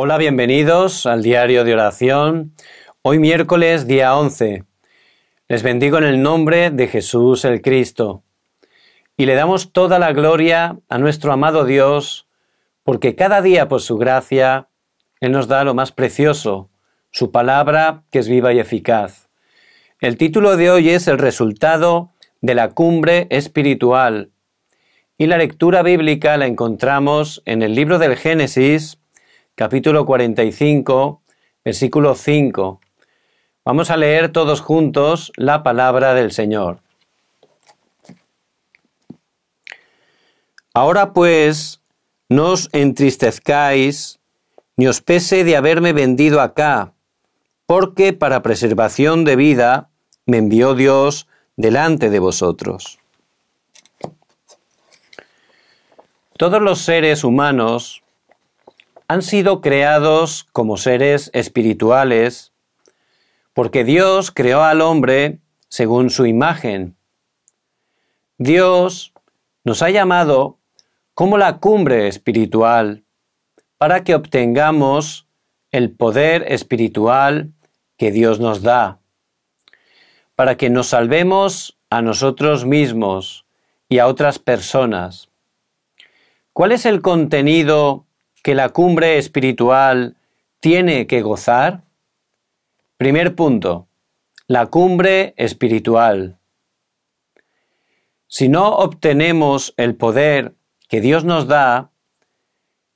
Hola, bienvenidos al diario de oración. Hoy miércoles día 11. Les bendigo en el nombre de Jesús el Cristo. Y le damos toda la gloria a nuestro amado Dios, porque cada día por su gracia Él nos da lo más precioso, su palabra que es viva y eficaz. El título de hoy es El resultado de la cumbre espiritual. Y la lectura bíblica la encontramos en el libro del Génesis, capítulo 45, versículo 5. Vamos a leer todos juntos la palabra del Señor. Ahora pues, no os entristezcáis, ni os pese de haberme vendido acá, porque para preservación de vida me envió Dios delante de vosotros. Todos los seres humanos han sido creados como seres espirituales porque Dios creó al hombre según su imagen. Dios nos ha llamado como la cumbre espiritual para que obtengamos el poder espiritual que Dios nos da, para que nos salvemos a nosotros mismos y a otras personas. ¿Cuál es el contenido que la cumbre espiritual tiene que gozar? Primer punto, la cumbre espiritual. Si no obtenemos el poder que Dios nos da,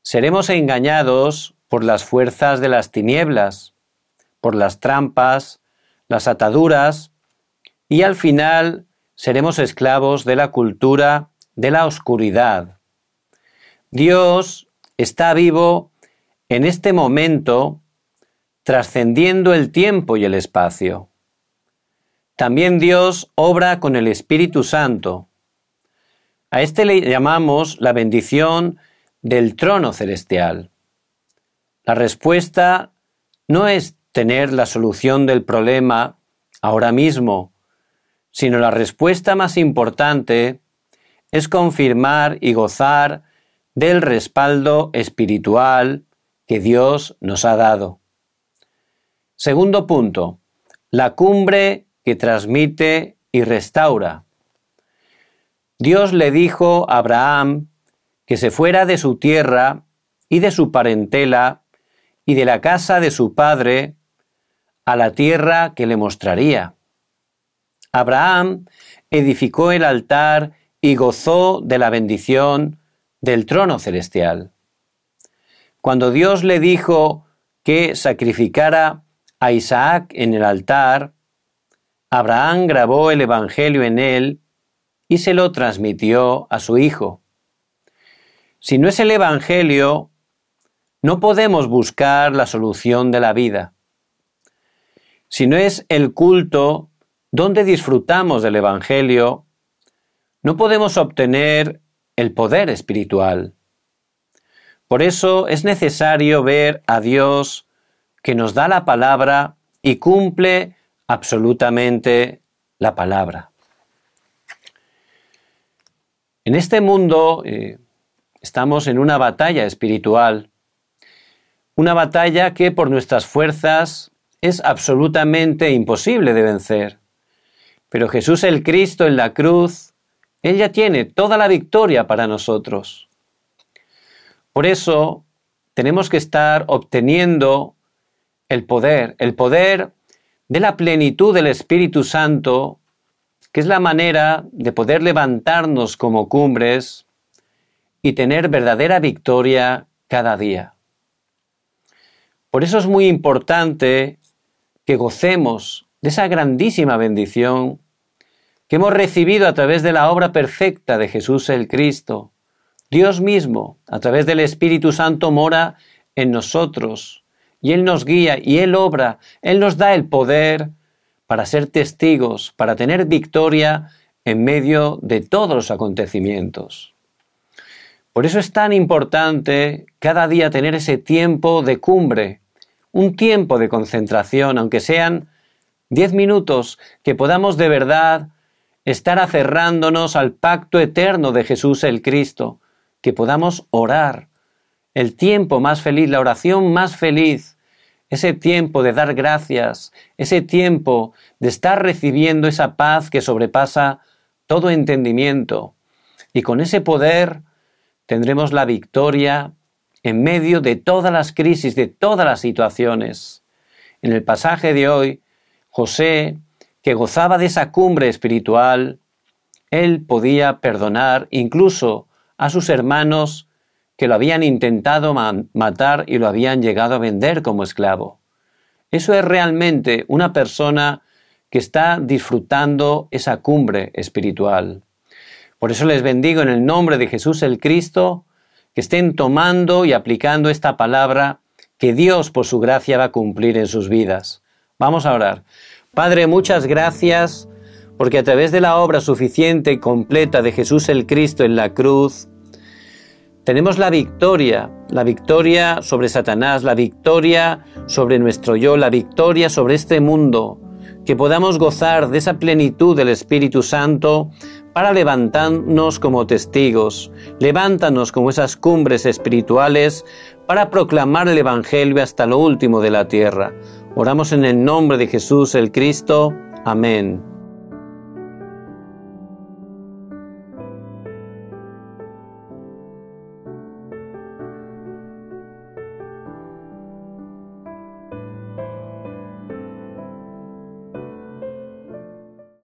seremos engañados por las fuerzas de las tinieblas, por las trampas, las ataduras, y al final seremos esclavos de la cultura de la oscuridad. Dios está vivo en este momento, trascendiendo el tiempo y el espacio. También Dios obra con el Espíritu Santo. A este le llamamos la bendición del trono celestial. La respuesta no es tener la solución del problema ahora mismo, sino la respuesta más importante es confirmar y gozar del respaldo espiritual que Dios nos ha dado. Segundo punto, la cumbre que transmite y restaura. Dios le dijo a Abraham que se fuera de su tierra y de su parentela y de la casa de su padre a la tierra que le mostraría. Abraham edificó el altar y gozó de la bendición del trono celestial. Cuando Dios le dijo que sacrificara a Isaac en el altar, Abraham grabó el Evangelio en él y se lo transmitió a su hijo. Si no es el Evangelio, no podemos buscar la solución de la vida. Si no es el culto donde disfrutamos del Evangelio, no podemos obtener el poder espiritual. Por eso es necesario ver a Dios que nos da la palabra y cumple absolutamente la palabra. En este mundo eh, estamos en una batalla espiritual, una batalla que por nuestras fuerzas es absolutamente imposible de vencer. Pero Jesús el Cristo en la cruz él ya tiene toda la victoria para nosotros. Por eso tenemos que estar obteniendo el poder, el poder de la plenitud del Espíritu Santo, que es la manera de poder levantarnos como cumbres y tener verdadera victoria cada día. Por eso es muy importante que gocemos de esa grandísima bendición que hemos recibido a través de la obra perfecta de Jesús el Cristo. Dios mismo, a través del Espíritu Santo, mora en nosotros y Él nos guía y Él obra, Él nos da el poder para ser testigos, para tener victoria en medio de todos los acontecimientos. Por eso es tan importante cada día tener ese tiempo de cumbre, un tiempo de concentración, aunque sean diez minutos, que podamos de verdad estar aferrándonos al pacto eterno de Jesús el Cristo, que podamos orar el tiempo más feliz, la oración más feliz, ese tiempo de dar gracias, ese tiempo de estar recibiendo esa paz que sobrepasa todo entendimiento. Y con ese poder tendremos la victoria en medio de todas las crisis, de todas las situaciones. En el pasaje de hoy, José, que gozaba de esa cumbre espiritual, él podía perdonar incluso a sus hermanos que lo habían intentado matar y lo habían llegado a vender como esclavo. Eso es realmente una persona que está disfrutando esa cumbre espiritual. Por eso les bendigo en el nombre de Jesús el Cristo, que estén tomando y aplicando esta palabra que Dios por su gracia va a cumplir en sus vidas. Vamos a orar. Padre, muchas gracias porque a través de la obra suficiente y completa de Jesús el Cristo en la cruz, tenemos la victoria, la victoria sobre Satanás, la victoria sobre nuestro yo, la victoria sobre este mundo, que podamos gozar de esa plenitud del Espíritu Santo para levantarnos como testigos, levántanos como esas cumbres espirituales para proclamar el Evangelio hasta lo último de la tierra. Oramos en el nombre de Jesús el Cristo. Amén.